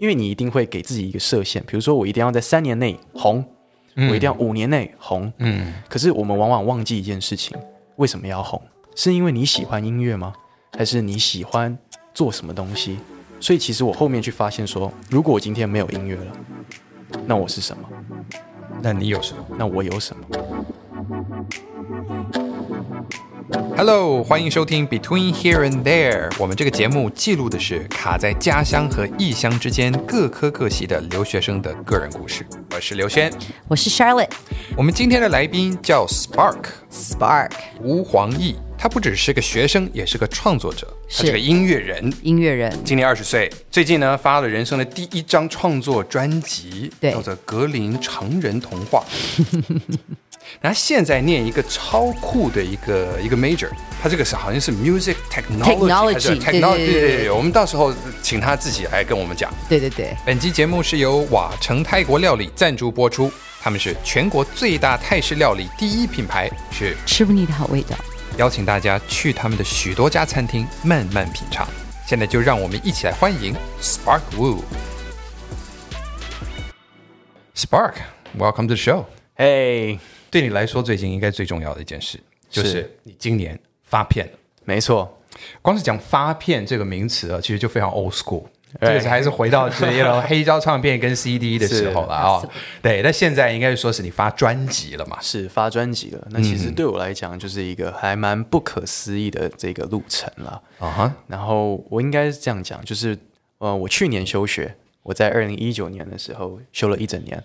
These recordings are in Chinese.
因为你一定会给自己一个设限，比如说我一定要在三年内红，我一定要五年内红。嗯，可是我们往往忘记一件事情：为什么要红？是因为你喜欢音乐吗？还是你喜欢做什么东西？所以其实我后面去发现说，如果我今天没有音乐了，那我是什么？那你有什么？那我有什么？Hello，欢迎收听 Between Here and There。我们这个节目记录的是卡在家乡和异乡之间各科各系的留学生的个人故事。我是刘轩，我是 Charlotte 我们今天的来宾叫 Spark Spark 吴黄义，他不只是个学生，也是个创作者，他是是个音乐人。音乐人，今年二十岁，最近呢发了人生的第一张创作专辑，对。叫做《格林成人童话》。然后现在念一个超酷的一个一个 major，他这个是好像是 music technology，Technology，还是对对 technology，对对对我们到时候请他自己来跟我们讲。对对对，本期节目是由瓦城泰国料理赞助播出，他们是全国最大泰式料理第一品牌，是吃不腻的好味道。邀请大家去他们的许多家餐厅慢慢品尝。现在就让我们一起来欢迎 Spark Wu。Spark，welcome to the show。嘿，对你来说，最近应该最重要的一件事，就是是你今年发片了。没错，光是讲发片这个名词啊，其实就非常 old school。这是还是回到是 you know, 黑胶唱片跟 CD 的时候了啊、哦。对，那现在应该说是你发专辑了嘛？是发专辑了。那其实对我来讲，就是一个还蛮不可思议的这个路程了。啊哈，然后我应该是这样讲，就是呃，我去年休学，我在二零一九年的时候休了一整年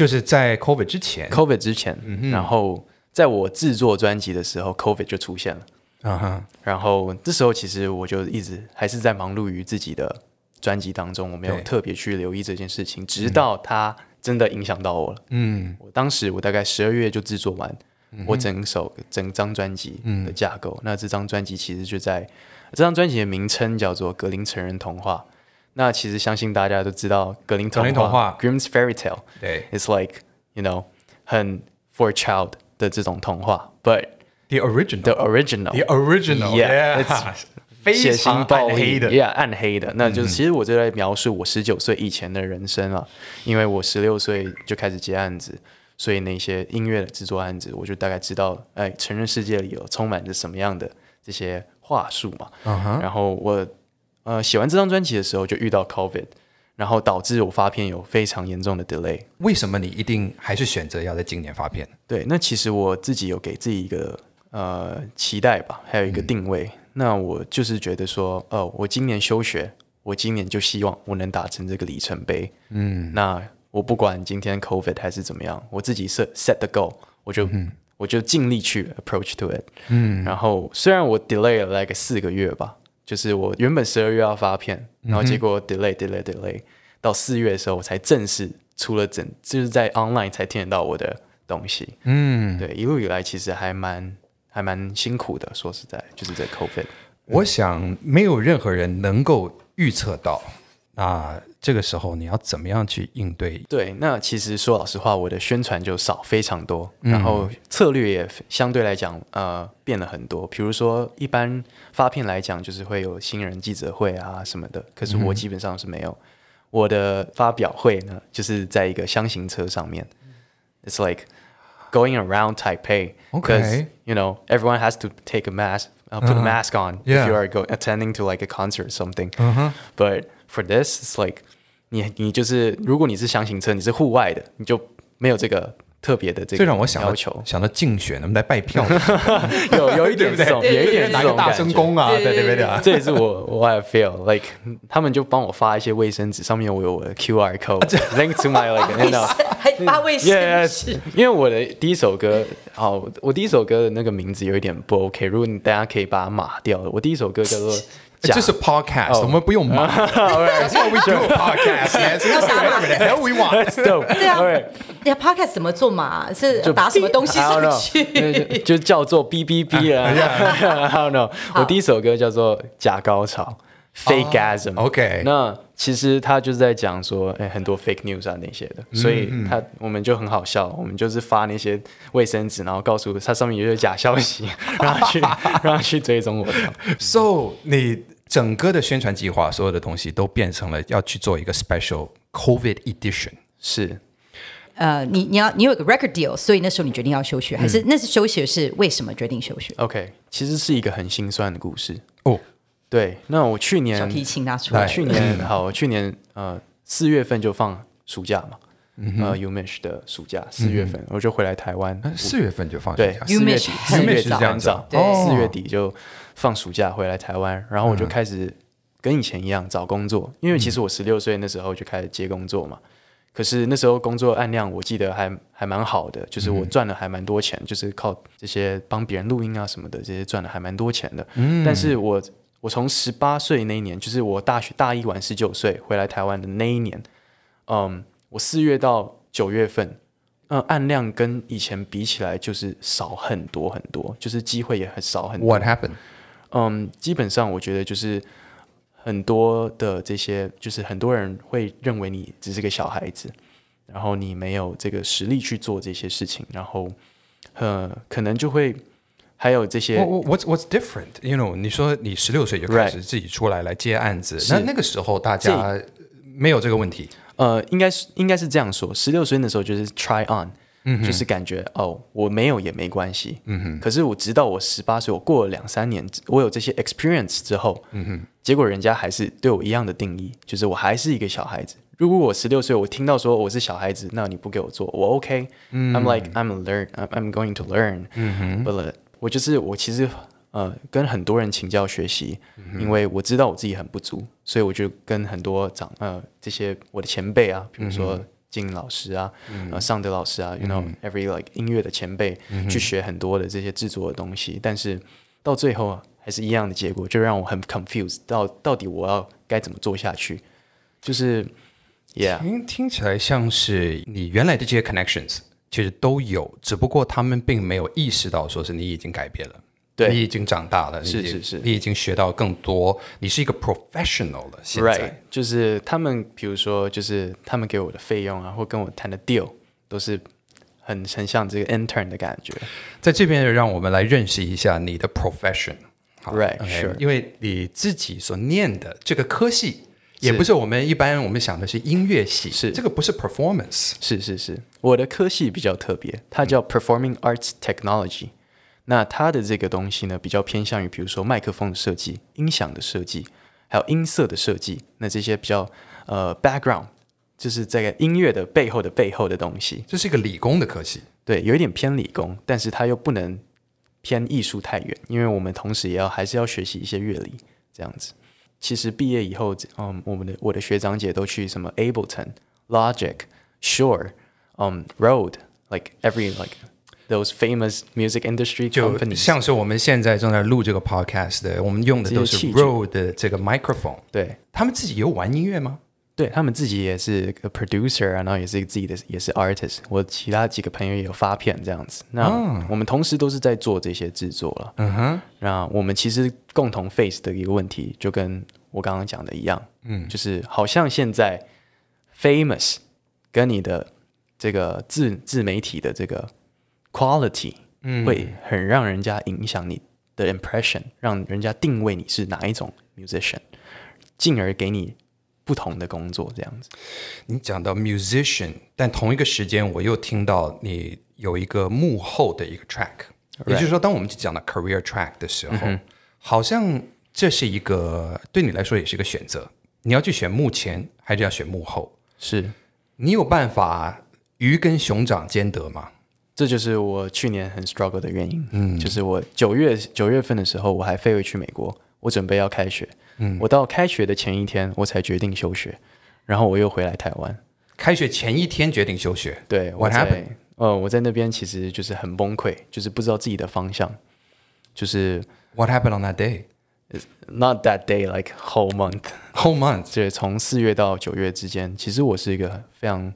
就是在 COVID 之前。，COVID 之前，然后在我制作专辑的时候，COVID 就出现了。啊哈，然后这时候其实我就一直还是在忙碌于自己的专辑当中，我没有特别去留意这件事情，直到它真的影响到我了。嗯我当时我大概十二月就制作完我整首整张专辑的架构。那这张专辑其实就在这张专辑的名称叫做《格林成人童话》。那其实相信大家都知道格林童话 （Grimm's Fairy Tale） 对，It's like you know 很 for a child 的这种童话 original。the original The original, Yeah, yeah. 非血常腥暴力的。，Yeah，暗黑的。那就是其实我就在描述我十九岁以前的人生啊，因为我十六岁就开始接案子，所以那些音乐的制作案子，我就大概知道，哎，成人世界里有充满着什么样的这些话术嘛。然后我呃写完这张专辑的时候，就遇到 COVID，然后导致我发片有非常严重的 delay。为什么你一定还是选择要在今年发片？对，那其实我自己有给自己一个呃期待吧，还有一个定位。那我就是觉得说，哦，我今年休学，我今年就希望我能达成这个里程碑。嗯，那我不管今天 COVID 还是怎么样，我自己设 set the goal，我就、我就尽力去 approach to it。嗯，然后虽然我 delay 了 like 四个月吧，就是我原本十二月要发片，然后结果 delay delay delay 到四月的时候，我才正式出了整，就是在 online 才听得到我的东西。嗯，对，一路以来其实还蛮还蛮辛苦的，说实在，就是在 COVID。我想没有任何人能够预测到，那这个时候你要怎么样去应对？对，那其实说老实话，我的宣传就少非常多，然后策略也相对来讲呃变了很多。比如说，一般发片来讲，就是会有新人记者会啊什么的，可是我基本上是没有。我的发表会呢，就是在一个箱型车上面，It's like going around Taipei because Okay. you know everyone has to take a mask, uh, put a mask on Yeah. if you are go attending to like a concert or something. But for this, it's like 你你就是如果你是箱型车，你是户外的，你就没有这个特别的这个这让我想到要求，想到竞选，我们来拜票，有有一点这种，有一点拿个大这种感觉。声公啊，在那边。的。这也是我我 I feel like 他们就帮我发一些卫生纸，上面我有我的 QR code link to my like 还发卫生纸，因为我的第一首歌，好，我第一首歌的那个名字有一点不 OK，如果你大家可以把它码掉了，我第一首歌叫做假这是 podcast，、哦我们不用骂。That's what we do a podcast. That's whatever the hell we want. That's dope，对啊那 podcast 怎么做嘛？是打什么东西上去？就叫做 B B B 啊，I don't know。我第一首歌叫做假高潮 （Fakegasm）。OK 那其实他就是在讲说，哎，很多 fake news 啊那些的，所以他我们就很好笑，我们就是发那些卫生纸，然后告诉他上面有些假消息，让他去让他去追踪我的。So 你整个的宣传计划，所有的东西都变成了要去做一个 special COVID edition。是呃，你你要你有一个 record deal，所以那时候你决定要休学，还嗯是那是休学是为什么决定休学？OK，其实是一个很心酸的故事。哦，对，那我去小年提琴拿出来。来，去年好，我去年呃四月份就放暑假嘛，嗯呃 Umish 的暑假四月份我就回来台湾，呃四月份就放暑对假，，四月底，很四月底早很早，对四月底就放暑假回来台湾，然后我就开始跟以前一样找工作，因为其实我十六岁那时候就开始接工作嘛。可是那时候工作案量我记得还还蛮好的，就是我赚了还蛮多钱，就是靠这些帮别人录音啊什么的，这些赚了还蛮多钱的。但是我我从十八岁那一年，就是我大学大一完十九岁回来台湾的那一年，嗯，我四月到九月份，嗯，案量跟以前比起来就是少很多很多，就是机会也很少很多。What happened？嗯，基本上我觉得就是很多的这些，就是很多人会认为你只是个小孩子，然后你没有这个实力去做这些事情，然后呃，可能就会还有这些我我 What's What's different? You know，你说你十六岁就开始自己出来来接案子，是那那个时候大家没有这个问题。呃，应该是应该是这样说，十六岁那时候就是 try on，、就是感觉哦，我没有也没关系，嗯哼。可是我直到我十八岁，我过了两三年，我有这些 experience 之后，嗯哼，结果人家还是对我一样的定义，就是我还是一个小孩子。如果我十六岁，我听到说我是小孩子，那你不给我做，我 OK。I'm like I'm learn I'm I'm going to learn。嗯哼，But 我就是我其实呃跟很多人请教学习，因为我知道我自己很不足，所以我就跟很多长呃这些我的前辈啊，比如说金老师啊，呃尚德老师啊，you know every like 音乐的前辈去学很多的这些制作的东西，但是到最后啊还是一样的结果，就让我很 confused，到到底我要该怎么做下去，就是，yeah。听听起来像是你原来的这些 connections 其实都有，只不过他们并没有意识到说是你已经改变了。对你已经长大了，是是是你已经学到更多，你是一个 professional 了。现在 Right，就是他们，比如说，就是他们给我的费用啊，或跟我谈的 deal，都是很很像这个 intern 的感觉。在这边，让我们来认识一下你的 profession。好 Right，OK，sure 因为你自己所念的这个科系，也不是我们一般我们想的是音乐系，是这个不是 performance。是是是，我的科系比较特别，它叫 Performing Arts Technology。那它的这个东西呢，比较偏向于比如说麦克风的设计、音响的设计，还有音色的设计。那这些比较呃 background，就是这个音乐的背后的背后的东西。这是一个理工的科系，对，有一点偏理工，但是它又不能偏艺术太远，因为我们同时也要还是要学习一些乐理这样子。其实毕业以后，嗯，我们的我的学长姐都去什么 Ableton、Logic、嗯 Rode，like every like those famous music industry 就 companies。像是我们现在正在录这个 podcast 的，我们用的都是这些器具 Rode 的这个 microphone。对他们自己有玩音乐吗？对，他们自己也是个 producer 啊，然后也是自己的也是 artist。我其他几个朋友也有发片这样子。那我们同时都是在做这些制作了。嗯哼，那我们其实共同 face 的一个问题，就跟我刚刚讲的一样，嗯，就是好像现在 famous 跟你的这个自自媒体的这个 quality，嗯，会很让人家影响你的 impression，让人家定位你是哪一种 musician，进而给你不同的工作这样子。你讲到 musician，但同一个时间我又听到你有一个幕后的一个 track，也就是说，当我们讲到 career track 的时候，好像这是一个对你来说也是一个选择，你要去选幕前还是要选幕后？是，你有办法鱼跟熊掌兼得嘛？这就是我去年很 struggle 的原因。嗯，就是我九月九月份的时候，我还飞回去美国，我准备要开学。嗯，我到开学的前一天，我才决定休学，然后我又回来台湾。开学前一天决定休学，对，我 What 在 happened？呃，我在那边其实就是很崩溃，就是不知道自己的方向，就是 What happened on that day? not that day like whole month。Whole month. 对，从四月到九月之间，其实我是一个非常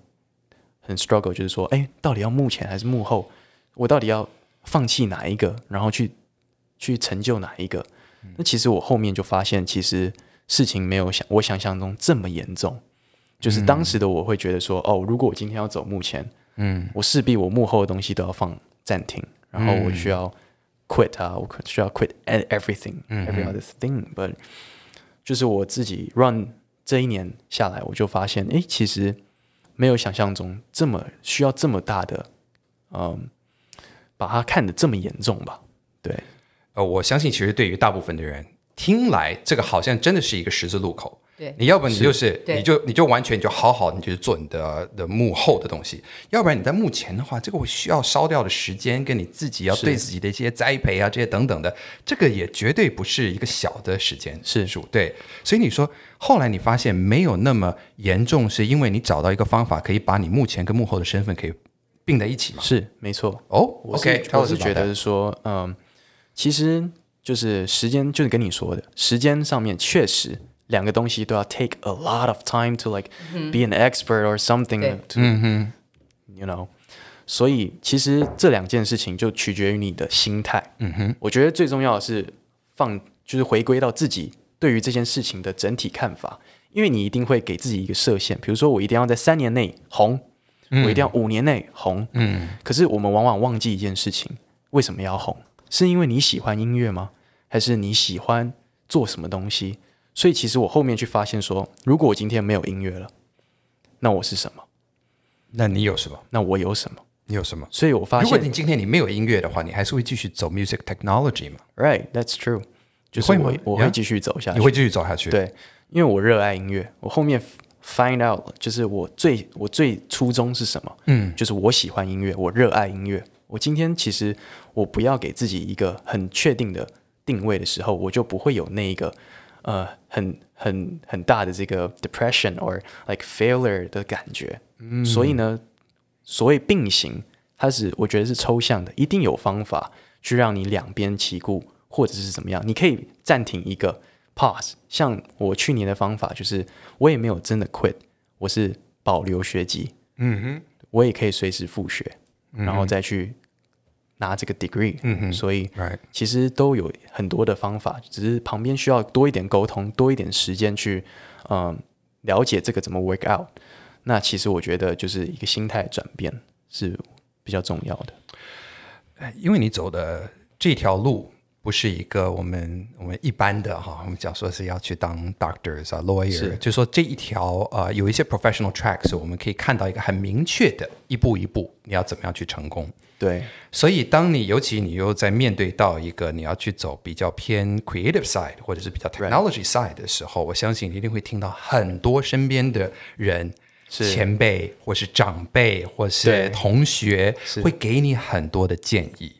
很 struggle，就是说，哎，到底要幕前还是幕后？我到底要放弃哪一个，然后去去成就哪一个？那其实我后面就发现，其实事情没有想我想象中这么严重。就是当时的我会觉得说，哦，如果我今天要走幕前，嗯，我势必我幕后的东西都要放暂停，然后我需要 quit 啊，我需要 quit e- everything，every other thing，but 就是我自己 run 这一年下来，我就发现，哎，其实没有想象中这么需要这么大的，嗯，把它看得这么严重吧？对，呃，我相信其实对于大部分的人听来，这个好像真的是一个十字路口。对你要不你就是对你就你就完全就好好你就是做你的的幕后的东西，要不然你在幕前的话，这个我需要烧掉的时间跟你自己要对自己的一些栽培啊这些等等的，这个也绝对不是一个小的时间是数。对，所以你说后来你发现没有那么严重，是因为你找到一个方法可以把你目前跟幕后的身份可以并在一起吗？是没错。哦，OK，我是觉得是说，嗯，其实就是时间，就是跟你说的，时间上面确实两个东西都要 take a lot of time to like be an expert or something 对 to，you know，所以其实这两件事情就取决于你的心态。嗯哼，我觉得最重要的是放，就是回归到自己对于这件事情的整体看法，因为你一定会给自己一个设限，比如说我一定要在三年内红，我一定要五年内红。嗯，可是我们往往忘记一件事情，为什么要红？是因为你喜欢音乐吗？还是你喜欢做什么东西？所以其实我后面去发现说，如果我今天没有音乐了，那我是什么？那你有什么？那我有什么？你有什么？所以我发现如果你今天你没有音乐的话，你还是会继续走 music technology 吗？，right，that's true，就是会我我会继续走下去。你会继续走下去？，对，因为我热爱音乐，我后面 find out，就是我最我最初衷是什么？嗯，就是我喜欢音乐，我热爱音乐。我今天其实我不要给自己一个很确定的定位的时候，我就不会有那一个呃很很很大的这个 depression or like failure 的感觉。嗯，所以呢，所谓并行，它是我觉得是抽象的，一定有方法去让你两边齐顾，或者是怎么样。你可以暂停一个 pause，像我去年的方法就是，我也没有真的 quit，我是保留学籍，嗯哼，我也可以随时复学，然后再去拿这个 degree，嗯哼，所以其实都有很多的方法，只是旁边需要多一点沟通，多一点时间去嗯了解这个怎么 work out。那其实我觉得就是一个心态转变是比较重要的。因为你走的这条路不是一个我们我们一般的哈，我们讲说是要去当 doctors 啊 lawyer，是就说这一条呃有一些 professional tracks，我们可以看到一个很明确的一步一步你要怎么样去成功。对，所以，当你尤其你又在面对到一个你要去走比较偏 creative side 或者是比较 technology side 的时候，我相信你一定会听到很多身边的人、是。前辈或是长辈或是同学会给你很多的建议。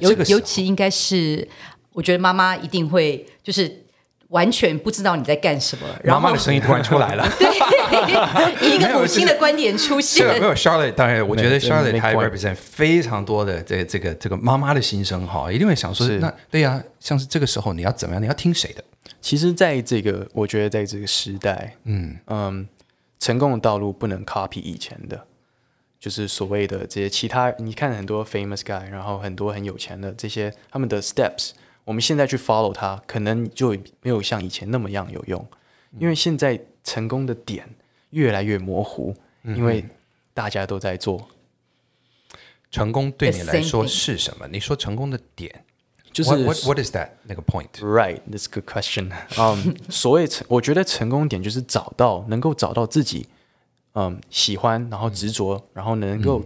尤尤其应该是，我觉得妈妈一定会就是完全不知道你在干什么，然后妈妈的声音突然出来了。对 一个母亲的观点出现这个没。有 Charlotte，当然，我觉得 Charlotte 没还 point represent 非常多的这个这个这个妈妈的心声哈，一定会想说，是那对呀、像是这个时候你要怎么样？你要听谁的？其实在这个我觉得在这个时代，嗯嗯，成功的道路不能 copy 以前的，就是所谓的这些其他，你看很多 famous guy，然后很多很有钱的这些他们的 steps，我们现在去 follow 它，可能就没有像以前那么样有用，因为现在成功的点越来越模糊，因为大家都在做，成功对你来说是什么？你说成功的点就是 what, what, what is that 那个 point？Right, that's a good question. 嗯、所谓成，我觉得成功点就是找到能够找到自己，嗯，喜欢，然后执着，然后能够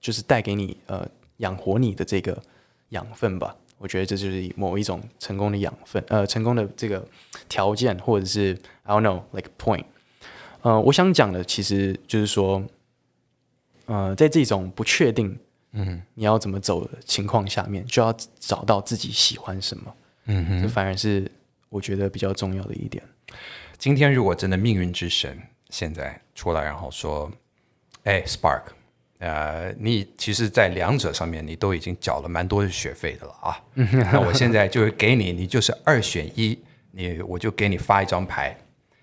就是带给你呃养活你的这个养分吧。我觉得这就是某一种成功的养分，呃，成功的这个条件，或者是 I don't know like point。呃，我想讲的其实就是说，呃，在这种不确定，嗯，你要怎么走的情况下面，就要找到自己喜欢什么。嗯哼，这反而是我觉得比较重要的一点。今天如果真的命运之神现在出来，然后说，哎，Spark，呃，你其实，在两者上面你都已经缴了蛮多的学费的了啊。那我现在就是给你，你就是二选一，你我就给你发一张牌，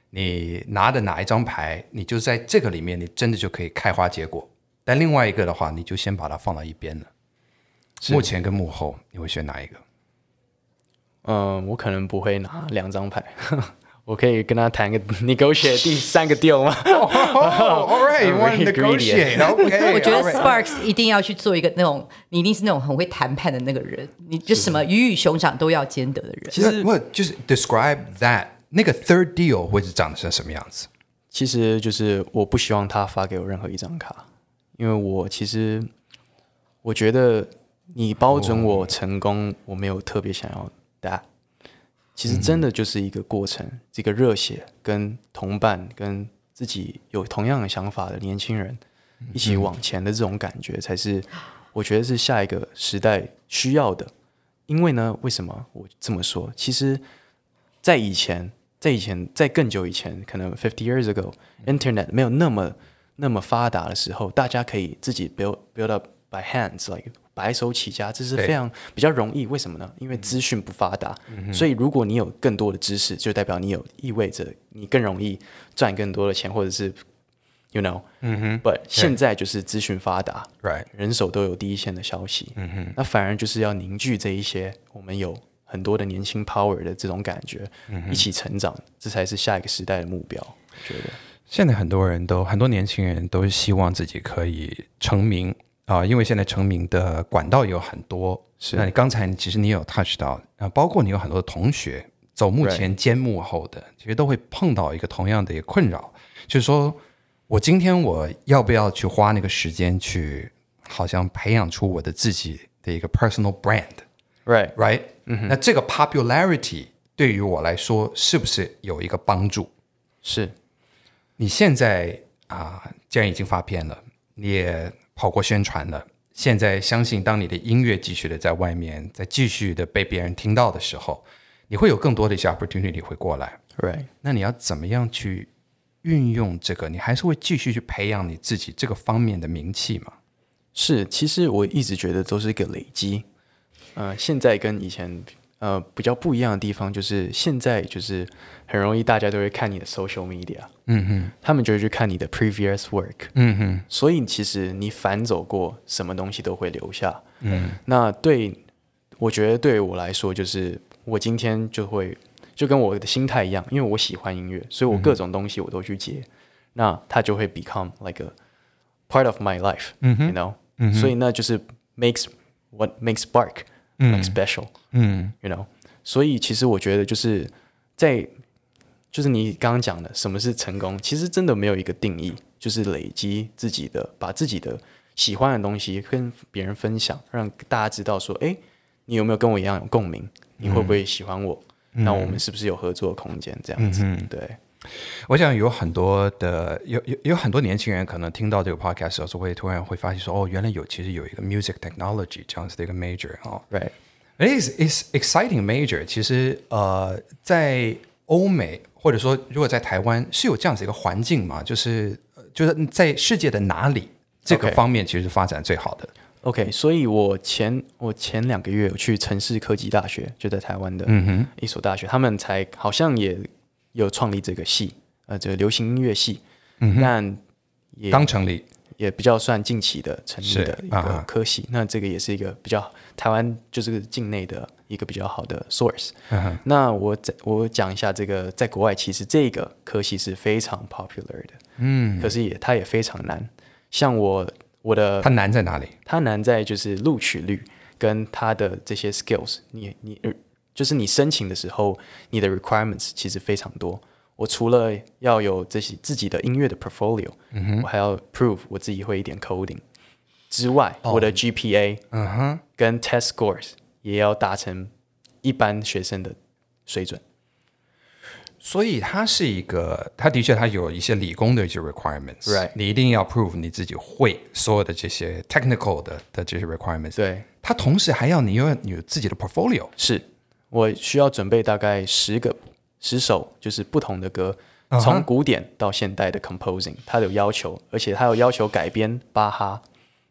你拿的哪一张牌，你就在这个里面，你真的就可以开花结果。但另外一个的话，你就先把它放到一边了。目前跟幕后，你会选哪一个？嗯，我可能不会拿两张牌，我可以跟他谈个 negotiate 第三个 deal 吗？Oh, all right, you want to Very greedy. negotiate? Okay. 我觉得 Sparks 一定要去做一个那种，你一定是那种很会谈判的那个人，你就什么鱼与熊掌都要兼得的人。其实我就是 describe that 那个 third deal 会是长得成什么样子？其实就是我不希望他发给我任何一张卡，因为我其实我觉得你包准我成功，我没有特别想要 that。其实真的就是一个过程，这个热血跟同伴跟自己有同样的想法的年轻人一起往前的这种感觉，才是我觉得是下一个时代需要的。因为呢，为什么我这么说？其实，在以前，在以前，在更久以前，可能 fifty years ago，internet 没有那么那么发达的时候，大家可以自己 build build up by hands，like 白手起家，这是非常比较容易。为什么呢？因为资讯不发达，所以如果你有更多的知识，就代表你有意味着你更容易赚更多的钱，或者是 you know，嗯哼。But 现在就是资讯发达，Right，人手都有第一线的消息，嗯哼，那反而就是要凝聚这一些我们有很多的年轻 power 的这种感觉，一起成长，这才是下一个时代的目标。我觉得现在很多人都很多年轻人都希望自己可以成名啊、因为现在成名的管道有很多。是那你刚才其实你有 touch 到啊、包括你有很多的同学走幕前兼幕后的，其实都会碰到一个同样的一个困扰，就是说我今天我要不要去花那个时间去，好像培养出我的自己的一个 personal brand。，right，right？、那这个 popularity 对于我来说是不是有一个帮助？是你现在啊、既然已经发片了，你也跑过宣传了，现在相信当你的音乐继续的在外面，再继续的被别人听到的时候，你会有更多的一些 opportunity 会过来。right，那你要怎么样去运用这个？你还是会继续去培养你自己这个方面的名气吗？是。其实我一直觉得都是一个累积。呃，现在跟以前呃比较不一样的地方，就是现在就是很容易大家都会看你的 social media，嗯哼，他们就会去看你的 previous work，嗯哼，所以其实你反走过什么东西都会留下。嗯，那对我觉得对我来说，就是我今天就会就跟我的心态一样，因为我喜欢音乐，所以我各种东西我都去接，那它就会 become like a part of my life，嗯 you know，、所以那就是 makes what makes spark like special，嗯 you know，所以其实我觉得就是在就是你刚刚讲的什么是成功，其实真的没有一个定义，就是累积自己的，把自己的喜欢的东西跟别人分享，让大家知道说，哎，你有没有跟我一样有共鸣？你会不会喜欢我？那我们是不是有合作的空间？这样子，对，我想有很多的有有有很多年轻人可能听到这个 podcast 的时候，会突然会发现说，哦，原来有其实有一个 music technology 这样子的一个 major 哦 right，，it is is exciting major。其实呃，在欧美或者说如果在台湾是有这样子一个环境嘛，就是呃就是在世界的哪里这个方面其实是发展最好的。OK，所以我前我前两个月有去城市科技大学，就在台湾的一所大学，他们才好像也有创立这个系，呃，这个流行音乐系，嗯但也刚成立，也比较算近期的成立的一个科系。那这个也是一个比较台湾就是境内的一个比较好的 source。那我在我讲一下这个，在国外其实这个科系是非常 popular 的，嗯，可是也它也非常难。像我我的它难在哪里？它难在就是录取率跟它的这些 skills，你你呃就是你申请的时候，你的 requirements 其实非常多。我除了要有这些自己的音乐的 portfolio，、我还要 prove 我自己会一点 coding 之外，我的 GPA 嗯哼，跟 test scores 也要达成一般学生的水准。所以它是一个，它的确它有一些理工的一些 requirements，Right 你一定要 prove 你自己会所有的这些 technical 的的这些 requirements，对，它同时还要你有有自己的 portfolio，是我需要准备大概十个十首，就是不同的歌，从古典到现代的 composing，它有要求，而且它有要求改编巴哈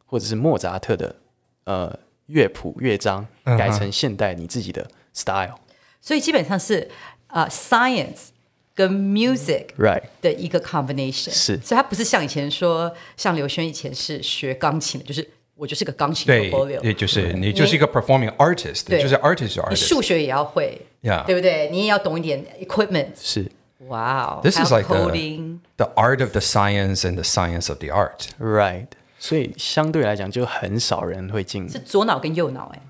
或者是莫扎特的呃乐谱乐章，改成现代你自己的 style。所以基本上是呃 science 跟 music Right，的一个 combination，是。所以它不是像以前说，像刘轩以前是学钢琴的，就是我就是个钢琴对 portfolio，，也就是你就是一个 performing artist，对就是 artist artist，数学也要会 Yeah 对不对？你也要懂一点 equipment，是哇哦 This is like the- coding，the art of the science and the science of the art。right，所以相对来讲就很少人会进是左脑跟右脑哎，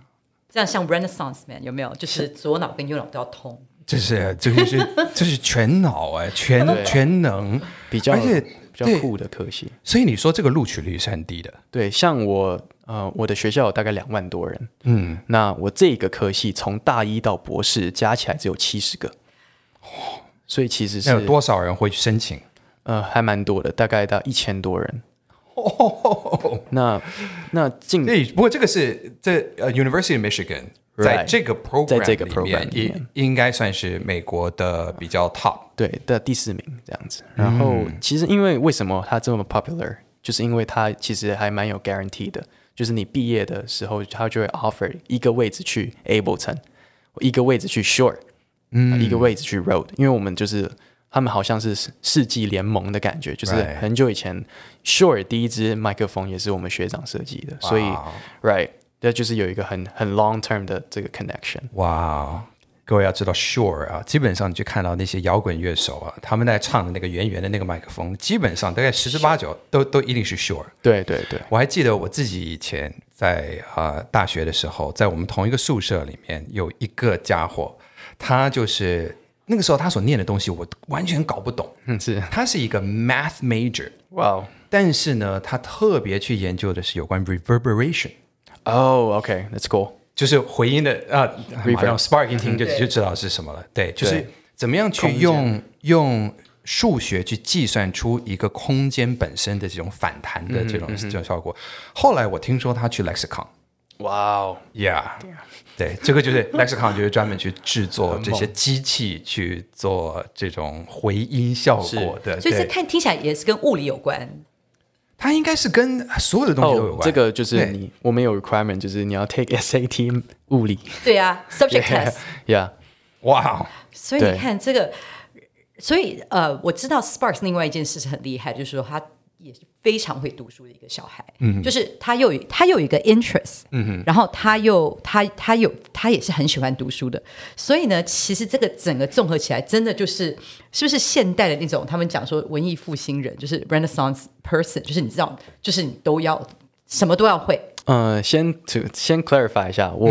这样像 Renaissance man 有没有？就是左脑跟右脑都要通，这是这就是这是全脑 哎，全全能，比较而且比较酷的科系。所以你说这个录取率是很低的，对，像我呃，我的学校有大概两万多人，嗯，那我这个科系从大一到博士加起来只有七十个，所以其实是有多少人会去申请？呃还蛮多的，大概到一千多人。那那进对，不过这个是这呃，University of Michigan 在这个 program 在这个 program 里面应应该算是美国的比较 top。对的第四名这样子。然后、其实因为为什么它这么 popular，就是因为它其实还蛮有 guarantee 的，就是你毕业的时候，它就会 offer 一个位置去 Ableton，一个位置去 Short，嗯，一个位置去 Road，因为我们就是。他们好像是世世纪联盟的感觉，就是很久以前，Short 第一支麦克风也是我们学长设计的，所以 Right，这就是有一个很很 long term 的这个 connection。哇，各位要知道，Sure 啊，基本上你去看到那些摇滚乐手啊，他们在唱的那个圆圆的那个麦克风，基本上大概十之八九都都一定是 Sure。对对对，我还记得我自己以前在呃大学的时候，在我们同一个宿舍里面有一个家伙，他就是那个时候他所念的东西我完全搞不懂，嗯是，他是一个 math major，哇哦。但是呢，他特别去研究的是有关 reverberation。哦、o k that's cool。就是回音的啊，马上 Spark 一听就就知道是什么了。对，就是怎么样去用用数学去计算出一个空间本身的这种反弹的这种这种效果。后来我听说他去 Lexicon。哇哦，Yeah，对，这个就是 Lexicon，就是专门去制作这些机器去做这种回音效果的。所以这，看听起来也是跟物理有关。它应该是跟所有的东西都有哦，关。这个就是你，我们有 requirement，就是你要 take SAT 物理。对啊，subject test。，Yeah，哇哦，所以你看这个，所以呃，我知道 Sparks 另外一件事是很厉害，就是说他也是非常会读书的一个小孩，嗯，就是他又他又有一个 interest，嗯然后他又他他有他也是很喜欢读书的，所以呢，其实这个整个综合起来，真的就是是不是现代的那种他们讲说文艺复兴人，就是 Renaissance person，就是你知道，就是你都要什么都要会，呃，先 to 先 clarify 一下，我、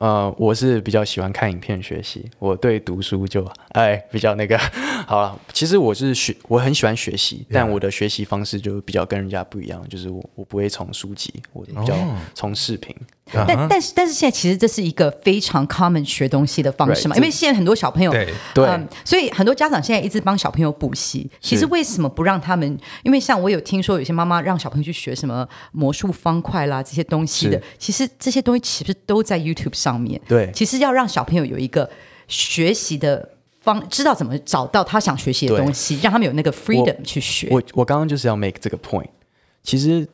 呃我是比较喜欢看影片学习，我对读书就哎比较那个好了。其实我是学，我很喜欢学习，但我的学习方式就比较跟人家不一样，就是我我不会从书籍，我比较从视频。啊但但是但是现在其实这是一个非常 common 学东西的方式嘛 Right，因为现在很多小朋友对对嗯，所以很多家长现在一直帮小朋友补习。其实为什么不让他们？因为像我有听说有些妈妈让小朋友去学什么魔术方块啦这些东西的，其实这些东西其实都在 YouTube 上面。对其实要让小朋友有一个学习的方，知道怎么找到他想学习的东西，让他们有那个 freedom 去学。我我刚刚就是要 make 这个 point。其实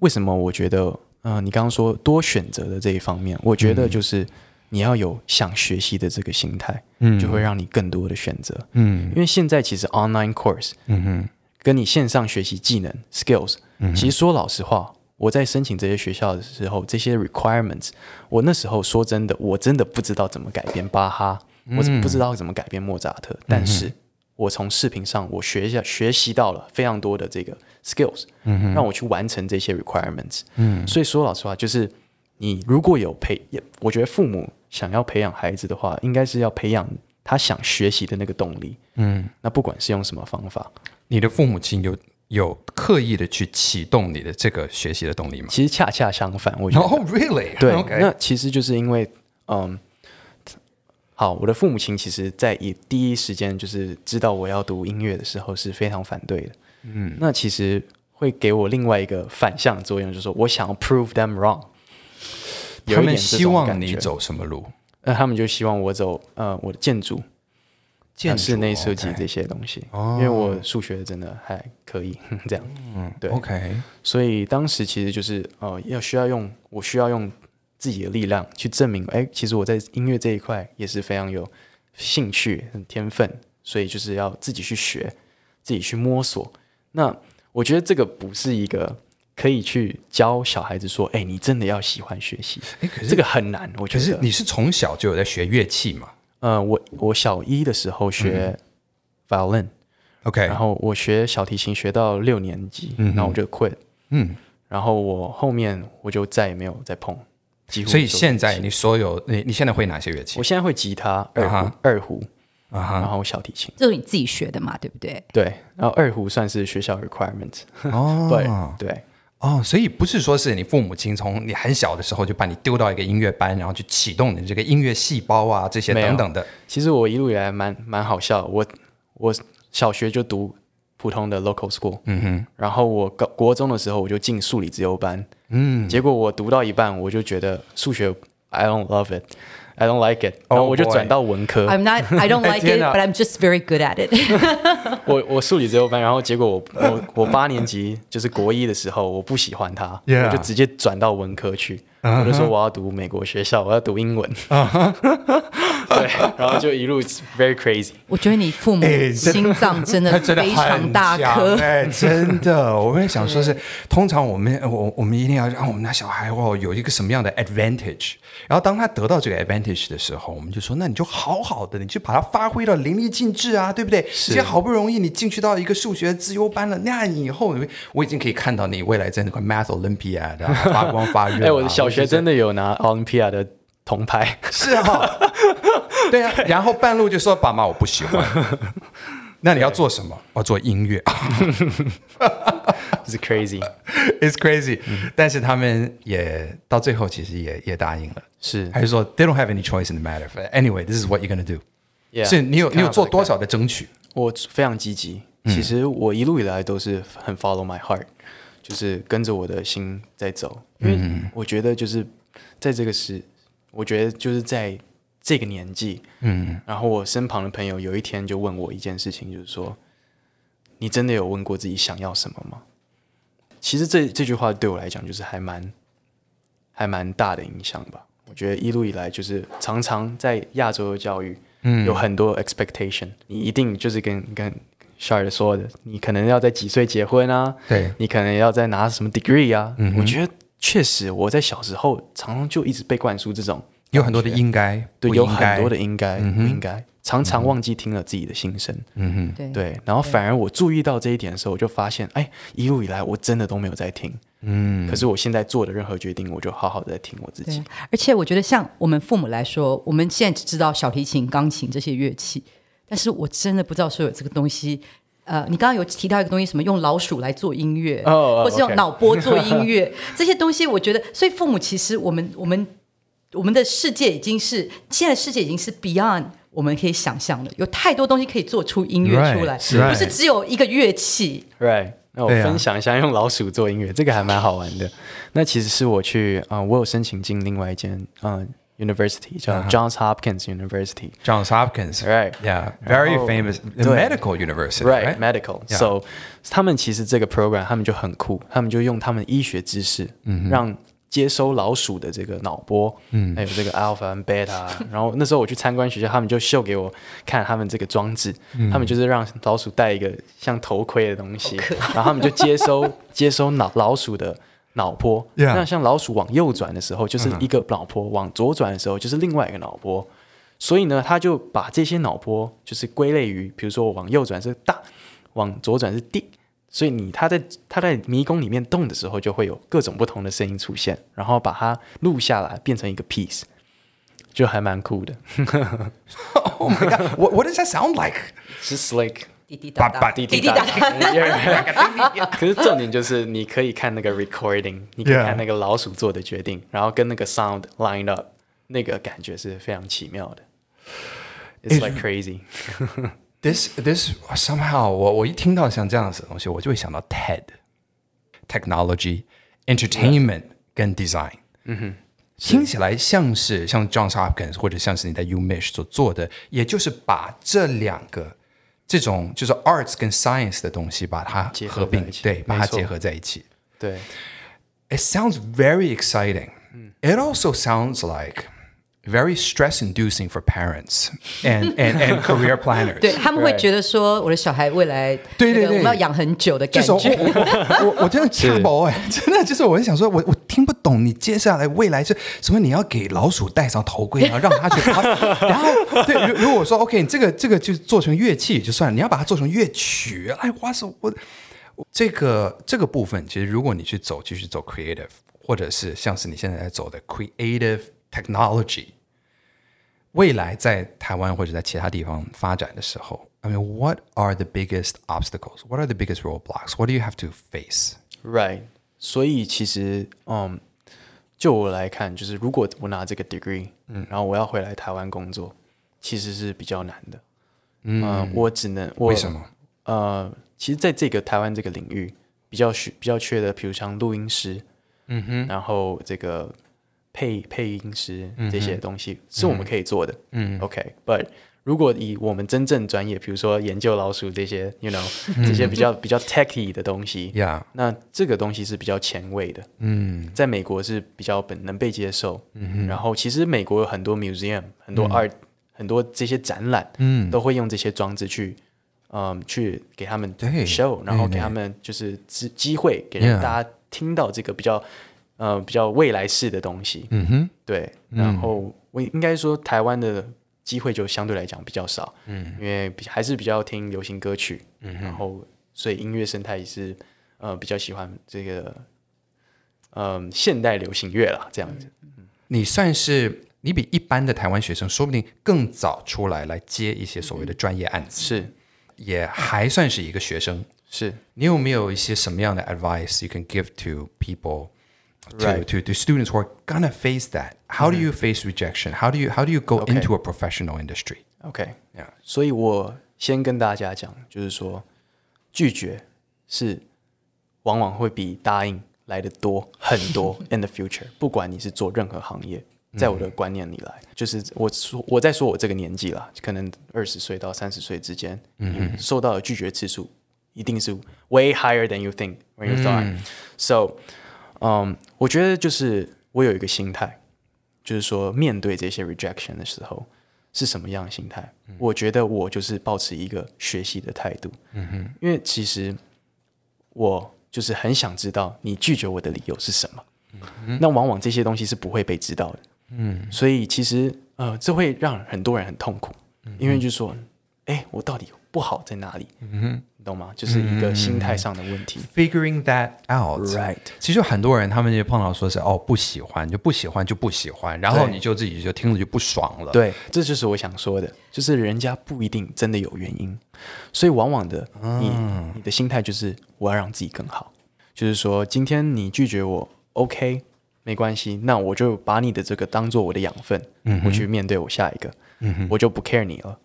为什么我觉得，嗯、你刚刚说多选择的这一方面，我觉得就是你要有想学习的这个心态，嗯，就会让你更多的选择，嗯，因为现在其实 online course，嗯哼，跟你线上学习技能 skills，、其实说老实话。我在申请这些学校的时候，这些 requirements，我那时候说真的，我真的不知道怎么改编巴哈，我不知道怎么改编莫扎特，但是我从视频上我学一下学习到了非常多的这个 skills，、让我去完成这些 requirements。嗯，所以说老实话，就是你如果有培，也我觉得父母想要培养孩子的话，应该是要培养他想学习的那个动力。嗯，那不管是用什么方法，你的父母亲有有刻意的去启动你的这个学习的动力吗？其实恰恰相反，我觉得。Oh, really? 对.那其实就是因为，嗯，好，我的父母亲其实在以第一时间就是知道我要读音乐的时候是非常反对的。嗯，那其实会给我另外一个反向作用，就是说我想要 prove them wrong。他们希望你走什么路？那他们就希望我走呃我的建筑、建筑室内设计这些东西，因为我数学真的还可以，这样。嗯，对。OK，所以当时其实就是呃，要需要用我需要用自己的力量去证明，哎，其实我在音乐这一块也是非常有兴趣、很天分，所以就是要自己去学，自己去摸索。那我觉得这个不是一个可以去教小孩子说，哎，你真的要喜欢学习，哎，可是这个很难。我觉得，可是你是从小就有在学乐器嘛呃，我我小一的时候学 violin，、？OK，然后我学小提琴学到六年级，然后我就 quit，嗯，然后我后面我就再也没有再碰，几乎所以现在你所有你你现在会哪些乐器？我？现在会吉他、二胡、啊哈二胡，然后小提琴，这是你自己学的嘛，对不对？对，然后二胡算是学校 requirement。哦。对对，哦，所以不是说是你父母亲从你很小的时候就把你丢到一个音乐班，然后去启动你这个音乐细胞啊这些等等的。其实我一路以来蛮蛮好笑，我我小学就读普通的 local school，嗯哼，然后我高国中的时候我就进数理自由班，嗯，结果我读到一半我就觉得数学 I don't love it。I don't like it，然后我就转到文科。I'm not, I don't like 天 it, 哪 but I'm just very good at it 我我数理只有班，然后结果我我我八年级就是国一的时候，我不喜欢它 Yeah 我就直接转到文科去。我就说我要读美国学校，我要读英文。对，然后就一路 very crazy。我觉得你父母心脏真的真的非常大颗。哎，真的，我会想说是，通常我们我我们一定要让我们家小孩哦有一个什么样的 advantage，然后当他得到这个 advantage 的时候，我们就说，那你就好好的，你就把它发挥到淋漓尽致啊，对不对？是好不容易你进去到一个数学自由班了，那你以后你我已经可以看到你未来在那个 math Olympiad 啊发光发热、啊。哎、我的小学真的的有拿 Olympia 的铜牌。是啊，对啊，然后半路就说爸妈我不喜欢。那你要做什么？我要做音乐。It's crazy，It's crazy，、但是他们也到最后其实也也答应了，是还是说 they don't have any choice in the matter. Anyway, this is what you're gonna do. Yeah，是你有你有做多少的争取？我非常积极。其实我一路以来都是很 follow my heart，就是跟着我的心在走。因为我觉得就是在这个时，我觉得就是在这个年纪，嗯，然后我身旁的朋友有一天就问我一件事情，就是说，你真的有问过自己想要什么吗？其实这这句话对我来讲就是还蛮还蛮大的影响吧。我觉得一路以来就是常常在亚洲的教育，嗯，有很多 expectation，你一定就是跟跟 Shard 说的，你可能要在几岁结婚啊，对，你可能要在拿什么 degree 啊。我觉得确实我在小时候常常就一直被灌输这种，有很多的应该，对，有很多的应该、不应该，常常忘记听了自己的心声。嗯对。对，然后反而我注意到这一点的时候，我就发现，哎，一路以来我真的都没有在听。嗯，可是我现在做的任何决定，我就好好的在听我自己。，而且我觉得像我们父母来说，我们现在只知道小提琴、钢琴这些乐器，但是我真的不知道说有这个东西。呃，你刚刚有提到一个东西，什么用老鼠来做音乐，或是用脑波做音乐，这些东西，我觉得，所以父母其实我们我们我们的世界已经是现在世界已经是 beyond 我们可以想象的，有太多东西可以做出音乐出来 Right，不是只有一个乐器。Right，那我分享一下用老鼠做音乐，这个还蛮好玩的。那其实是我去啊、呃我有申请进另外一间啊、呃 university 叫 Johns Hopkins University。，Johns Hopkins。Right. Yeah, very famous 对 medical university. Right, medical. So，他们其实这个 program 他们就很酷，他们就用他们医学知识，让接收老鼠的这个脑波，嗯，还有这个 alpha 和 beta。然后那时候我去参观学校，他们就秀给我看他们这个装置，他们就是让老鼠戴一个像头盔的东西，然后他们就接收接收脑老鼠的。脑波 Yeah 那像老鼠往右转的时候，就是一个脑波；往左转的时候，就是另外一个脑波。所以呢，他就把这些脑波就是归类于，比如说我往右转是大，往左转是地。所以你他在他在迷宫里面动的时候，就会有各种不同的声音出现，然后把它录下来变成一个 piece，就还蛮酷的。Oh my god, what what does that sound like? 是 slick，滴滴答答，滴滴答答。可是重点就是你可以看那个 recording，你可以看那个老鼠做的决定，然后跟那个 sound line up，那个感觉是非常奇妙的。It's like crazy。This this somehow 我我一听到像这样子的东西，我就会想到 TED technology entertainment 跟 design。嗯哼，听起来像是像 Johns Hopkins 或者像是你在 UMich 所做的，也就是把这两个这种就是 arts 跟 science 的东西把它结合合并在一，起对，把它没错结合在一起。对， It sounds very exciting. It also sounds like very stress-inducing for parents and and and career planners. 对他们会觉得说，我的小孩未来对对对我们要养很久的感就是我觉。我我我真的听不懂哎，真的就是我在想说，我我听不懂你接下来未来是什么？你要给老鼠戴上头盔，然后让它去爬，然后对，如如果说 OK，这个这个就做成乐器也就算了，你要把它做成乐曲，哎，哇塞，我我这个这个部分，其实如果你去走，继续走 creative，或者是像是你现在在走的 creative technology。 未来在台湾或者在其他地方发展的时候，I mean, what are the biggest obstacles? What are the biggest roadblocks? What do you have to face? Right，所以其实，嗯，就我来看，就是如果我拿这个 degree，嗯，然后我要回来台湾工作，其实是比较难的。嗯，我只能我为什么？呃，其实在这个台湾这个领域，比较缺比较缺的，比如像录音师，嗯哼，然后这个 配配音师这些东西是我们可以做的，嗯，OK，but 如果以我们真正专业，比如说研究老鼠这些，you know，这些比较比较 techy 的东西，Yeah，那这个东西是比较前卫的，嗯，在美国是比较本能被接受，嗯然后其实美国有很多 museum，很多 art，、很多这些展览，嗯，都会用这些装置去，嗯，去给他们 show，然后给他们就是机机会给人大家听到这个比较，呃，比较未来式的东西，嗯哼，对，然后我应该说台湾的机会就相对来讲比较少，嗯，因为还是比较听流行歌曲，嗯，然后所以音乐生态也是呃比较喜欢这个嗯、现代流行乐了，这样子。你算是你比一般的台湾学生，说不定更早出来来接一些所谓的专业案子，是。也还算是一个学生。是。你有没有一些什么样的 advice you can give to people to Right. to to students who are gonna face that? How do you face rejection? How do you how do you go Okay. into a professional industry? OK， Yeah. 所以我先跟大家讲，就是说拒绝是往往会比答应来的多很多。In the future，不管你是做任何行业，在我的观念里来，就是我说我在说我这个年纪啦，可能二十岁到三十岁之间，嗯，受到的拒绝次数一定是 way higher than you think when you thought、So， 嗯，我觉得就是我有一个心态，就是说面对这些 rejection 的时候是什么样的心态？我觉得我就是保持一个学习的态度。嗯哼，因为其实我就是很想知道你拒绝我的理由是什么。那往往这些东西是不会被知道的。嗯，所以其实呃，这会让很多人很痛苦，因为就是说，哎，我到底不好在哪里？嗯哼，你懂吗？就是一个心态上的问题。Figuring that out. Right. 其实很多人他们就碰到说是哦不喜欢就不喜欢就不喜欢，然后你就自己就听了就不爽了。对，这就是我想说的，就是人家不一定真的有原因，所以往往的你、你的心态就是我要让自己更好，就是说今天你拒绝我，OK，没关系，那我就把你的这个当做我的养分，我去面对我下一个，我就不 care 你了，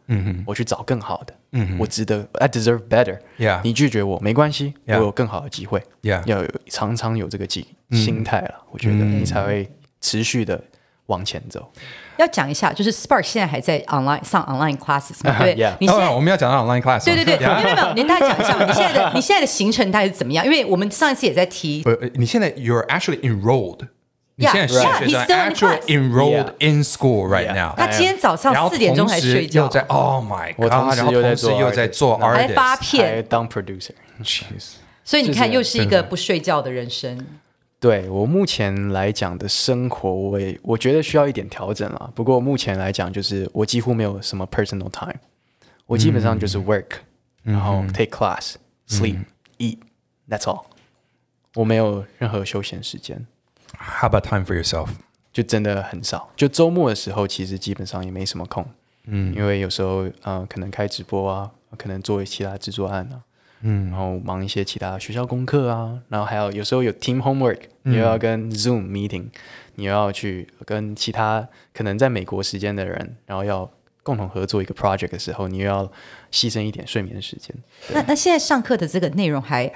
我去找更好的，我值得，I deserve better，Yeah 你拒绝我没关系 Yeah 我有更好的机会 Yeah 要有常常有这个心心态了，我觉得你才会持续的往前走。要讲一下，就是 Spark 现在还在 online 上 online classes 嘛？对 Yeah 你现在哦，我们要讲到 online class 吗。对对对，没有没有没有，您大概讲一下？你现在的你现在的行程大概是怎么样？因为我们上一次也在提，你现在 you're actually enrolled，现在是 yeah, 学 he's 生 still in actually class. enrolled Yeah. in school right Yeah. now。他今天早上四点钟才睡觉又，在 Oh my God，时然后又在做同时又在 artist 做还 artist，发还片，当 producer。所以你看，就是又是一个不睡觉的人生。对我目前来讲的生活，我也我觉得需要一点调整啦。不过目前来讲，就是我几乎没有什么 personal time，我基本上就是 work，、然后 take class、sleep、eat。That's all。我没有任何休闲时间，How about time for yourself？就真的很少。就周末的时候，其实基本上也没什么空。嗯，因为有时候呃，可能开直播啊，可能做其他制作案啊，嗯，然后忙一些其他学校功课啊，然后还有有时候有 team homework，你又要跟 Zoom meeting，你又要去跟其他可能在美国时间的人，然后要共同合作一个 project 的时候，你又要牺牲一点睡眠时间。那那现在上课的这个内容还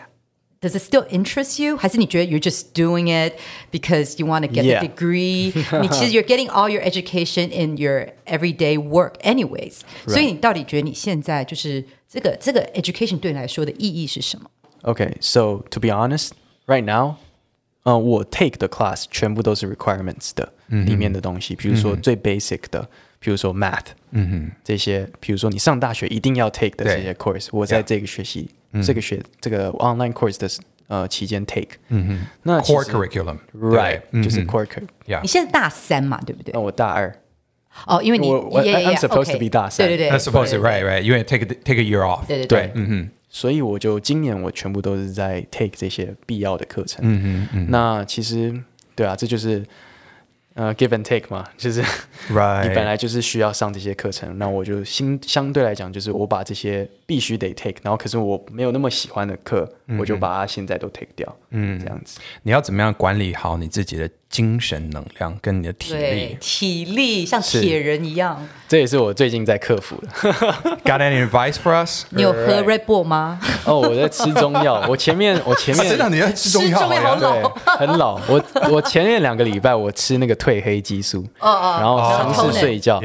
Does it still interest you？还是你觉得 you're just doing it because you want to get Yeah. the degree？你其实 you're getting all your education in your everyday work anyways。所以你到底觉得你现在就是这个这个 education 对你来说的意义是什么？ Okay, so to be honest, right now, 呃，我 take 的 class 全部都是 requirements 的、里面的东西，比如说最 basic 的，比如说 math，嗯哼，这些，比如说你上大学一定要 take 的对这些 course，我在这个学习、 这个学这个 online course 的呃期间 take，嗯哼，那 Core curriculum，right 就是 core cur，Yeah 你现在大三嘛，对不对那？我大二，哦，因为你 I'm supposed to be 大三对对对 That's supposed to right right，因为 take take a year off。对对对，嗯哼，所以我就今年我全部都是在 take 这些必要的课程。嗯哼，那其实对啊，这就是呃，give and take 嘛，就是 Right 你本来就是需要上这些课程，那我就相相对来讲，就是我把这些必须得 take，然后可是我没有那么喜欢的课，我就把它现在都 take 掉，嗯，这样子。你要怎么样管理好你自己的精神能量跟你的体对力，体力像铁人一样。这也是我最近在克服的。Got any advice for us？你有喝 Red Bull 吗？哦，我在吃中药，我前面我前面真的你在吃中药吃中药好？老对，很老。我我前面两个礼拜我吃那个褪黑激素，然后尝试睡觉，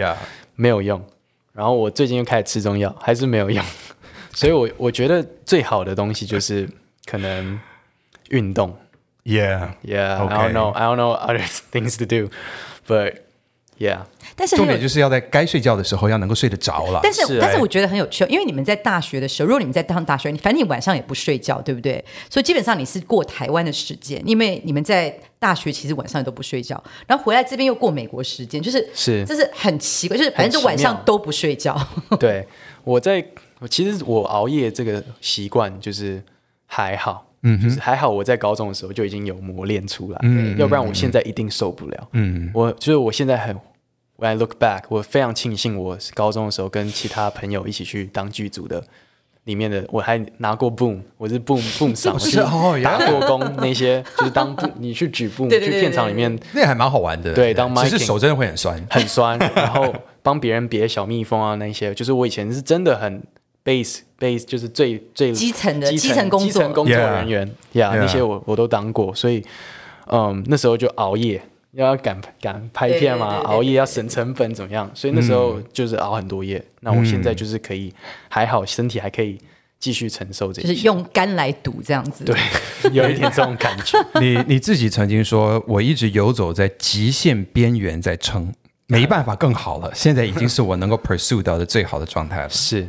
没有用。然后我最近又开始吃中药，还是没有用。所以我我觉得最好的东西就是可能运动。Yeah，Yeah, I Okay. don't know. I don't know other things to do, but yeah. 但是重点就是要在该睡觉的时候要能够睡得着了。但是是哎但是我觉得很有趣，因为你们在大学的时候，如果你们在上大学，你反正你晚上也不睡觉，对不对？所以基本上你是过台湾的时间，因为你们在大学其实晚上也都不睡觉，然后回来这边又过美国时间，就是是这是很奇怪，就是反正就晚上都不睡觉。对，我在我其实我熬夜这个习惯就是还好，嗯，就是还好我在高中的时候就已经有磨练出来，嗯，要不然我现在一定受不了，嗯，我就是我现在很。When I look back，我非常庆幸我高中的时候跟其他朋友一起去当剧组的，里面的我还拿过 boom，我是 boom boom 上，我是哦打过工那些，就是当你去举 boom 去片场里面那还蛮好玩的。对当只是手真的会很酸。很酸，然后帮别人别小蜜蜂啊那些，就是我以前是真的很 base base，就是最最基层的基基层工作基层工作 Yeah 人员呀 Yeah 那些我我都当过，所以嗯那时候就熬夜。要赶赶拍片嘛，对对对对熬夜要省成本，怎么样？所以那时候就是熬很多夜。那我现在就是可以，还好身体还可以继续承受这些，就是用肝来赌这样子。对，有一点这种感觉。你你自己曾经说，我一直游走在极限边缘在撑，没办法更好了。现在已经是我能够 pursue 到的最好的状态了。是，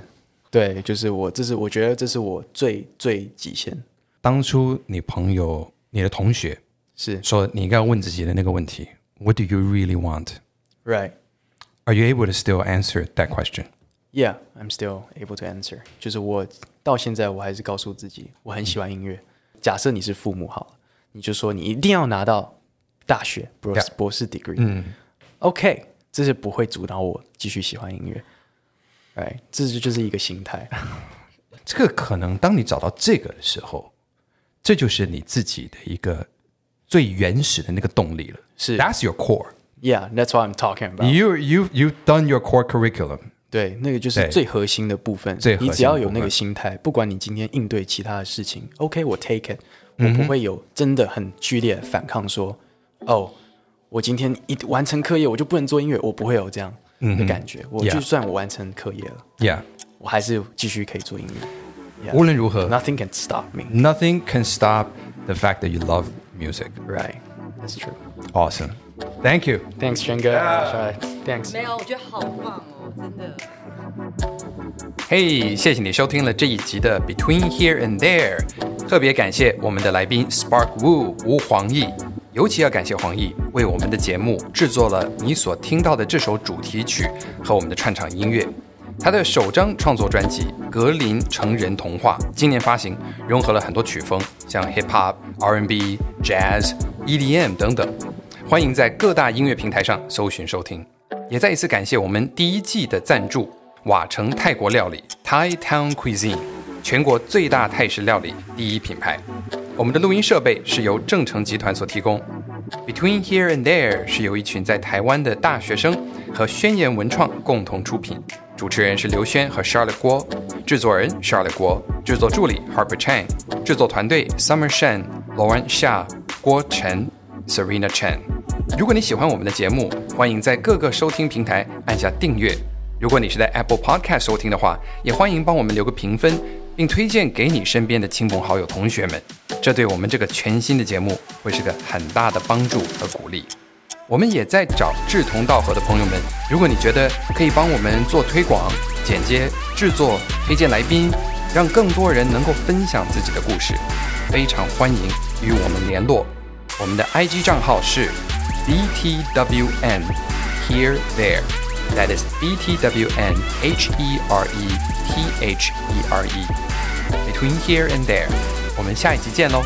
对，就是我，这是我觉得这是我最最极限。当初你朋友、你的同学是说你应该要问自己的那个问题：What do you really want? right。Are you able to still answer that question? Yeah, I'm still able to answer。就是我到现在我还是告诉自己，我很喜欢音乐。假设你是父母好了，你就说你一定要拿到大学博士博士 degree。嗯，OK，这是不会阻挠我继续喜欢音乐。哎，这就就是一个心态。这个可能当你找到这个的时候，这就是你自己的一个最原始的那个动力了。是，That's your core. Yeah, that's what I'm talking about。You you you've done your core curriculum. 对，那个就是最核心的部分。最核心你只要有那个心态，不管你今天应对其他的事情，OK，我 take it，我嗯不会有真的很剧烈的反抗说，哦，我今天一完成课业我就不能做音乐，我不会有这样的感觉。我就算我完成课业了，Yeah. 我还是继续可以做音乐。Yeah 无论如何 Nothing can stop me. Nothing can stop the fact that you love music. Right, that's true. Awesome. Thank you. Thanks, 轩哥。Thanks. 没有，我觉得好棒哦，真的。嘿谢谢你收听了这一集的 Between Here and There，特别感谢我们的来宾 Spark Wu 吴黄奕，尤其要感谢黄奕为我们的节目制作了你所听到的这首主题曲和我们的串场音乐。他的首张创作专辑《格林成人童话》今年发行，融合了很多曲风，像 Hip Hop、R&B、Jazz、EDM 等等。欢迎在各大音乐平台上搜寻收听。也再一次感谢我们第一季的赞助瓦城泰国料理 Thai Town Cuisine，全国最大泰式料理第一品牌。我们的录音设备是由正成集团所提供。Between Here and There 是由一群在台湾的大学生和宣言文创共同出品，主持人是刘轩和 Charlotte 郭，制作人 Charlotte 郭，制作助理 Harper Chang，制作团队 Summer Shen、Lauren Xia、郭晨、Serena Chen。如果你喜欢我们的节目，欢迎在各个收听平台按下订阅。如果你是在 Apple Podcast 收听的话，也欢迎帮我们留个评分，并推荐给你身边的亲朋好友、同学们。这对我们这个全新的节目会是个很大的帮助和鼓励。我们也在找志同道合的朋友们。如果你觉得可以帮我们做推广、剪接、制作、推荐来宾，让更多人能够分享自己的故事，非常欢迎与我们联络。我们的 IG 账号是 btwn here there。That is btwn h e r e t h e r e between here and there。我们下一集见喽，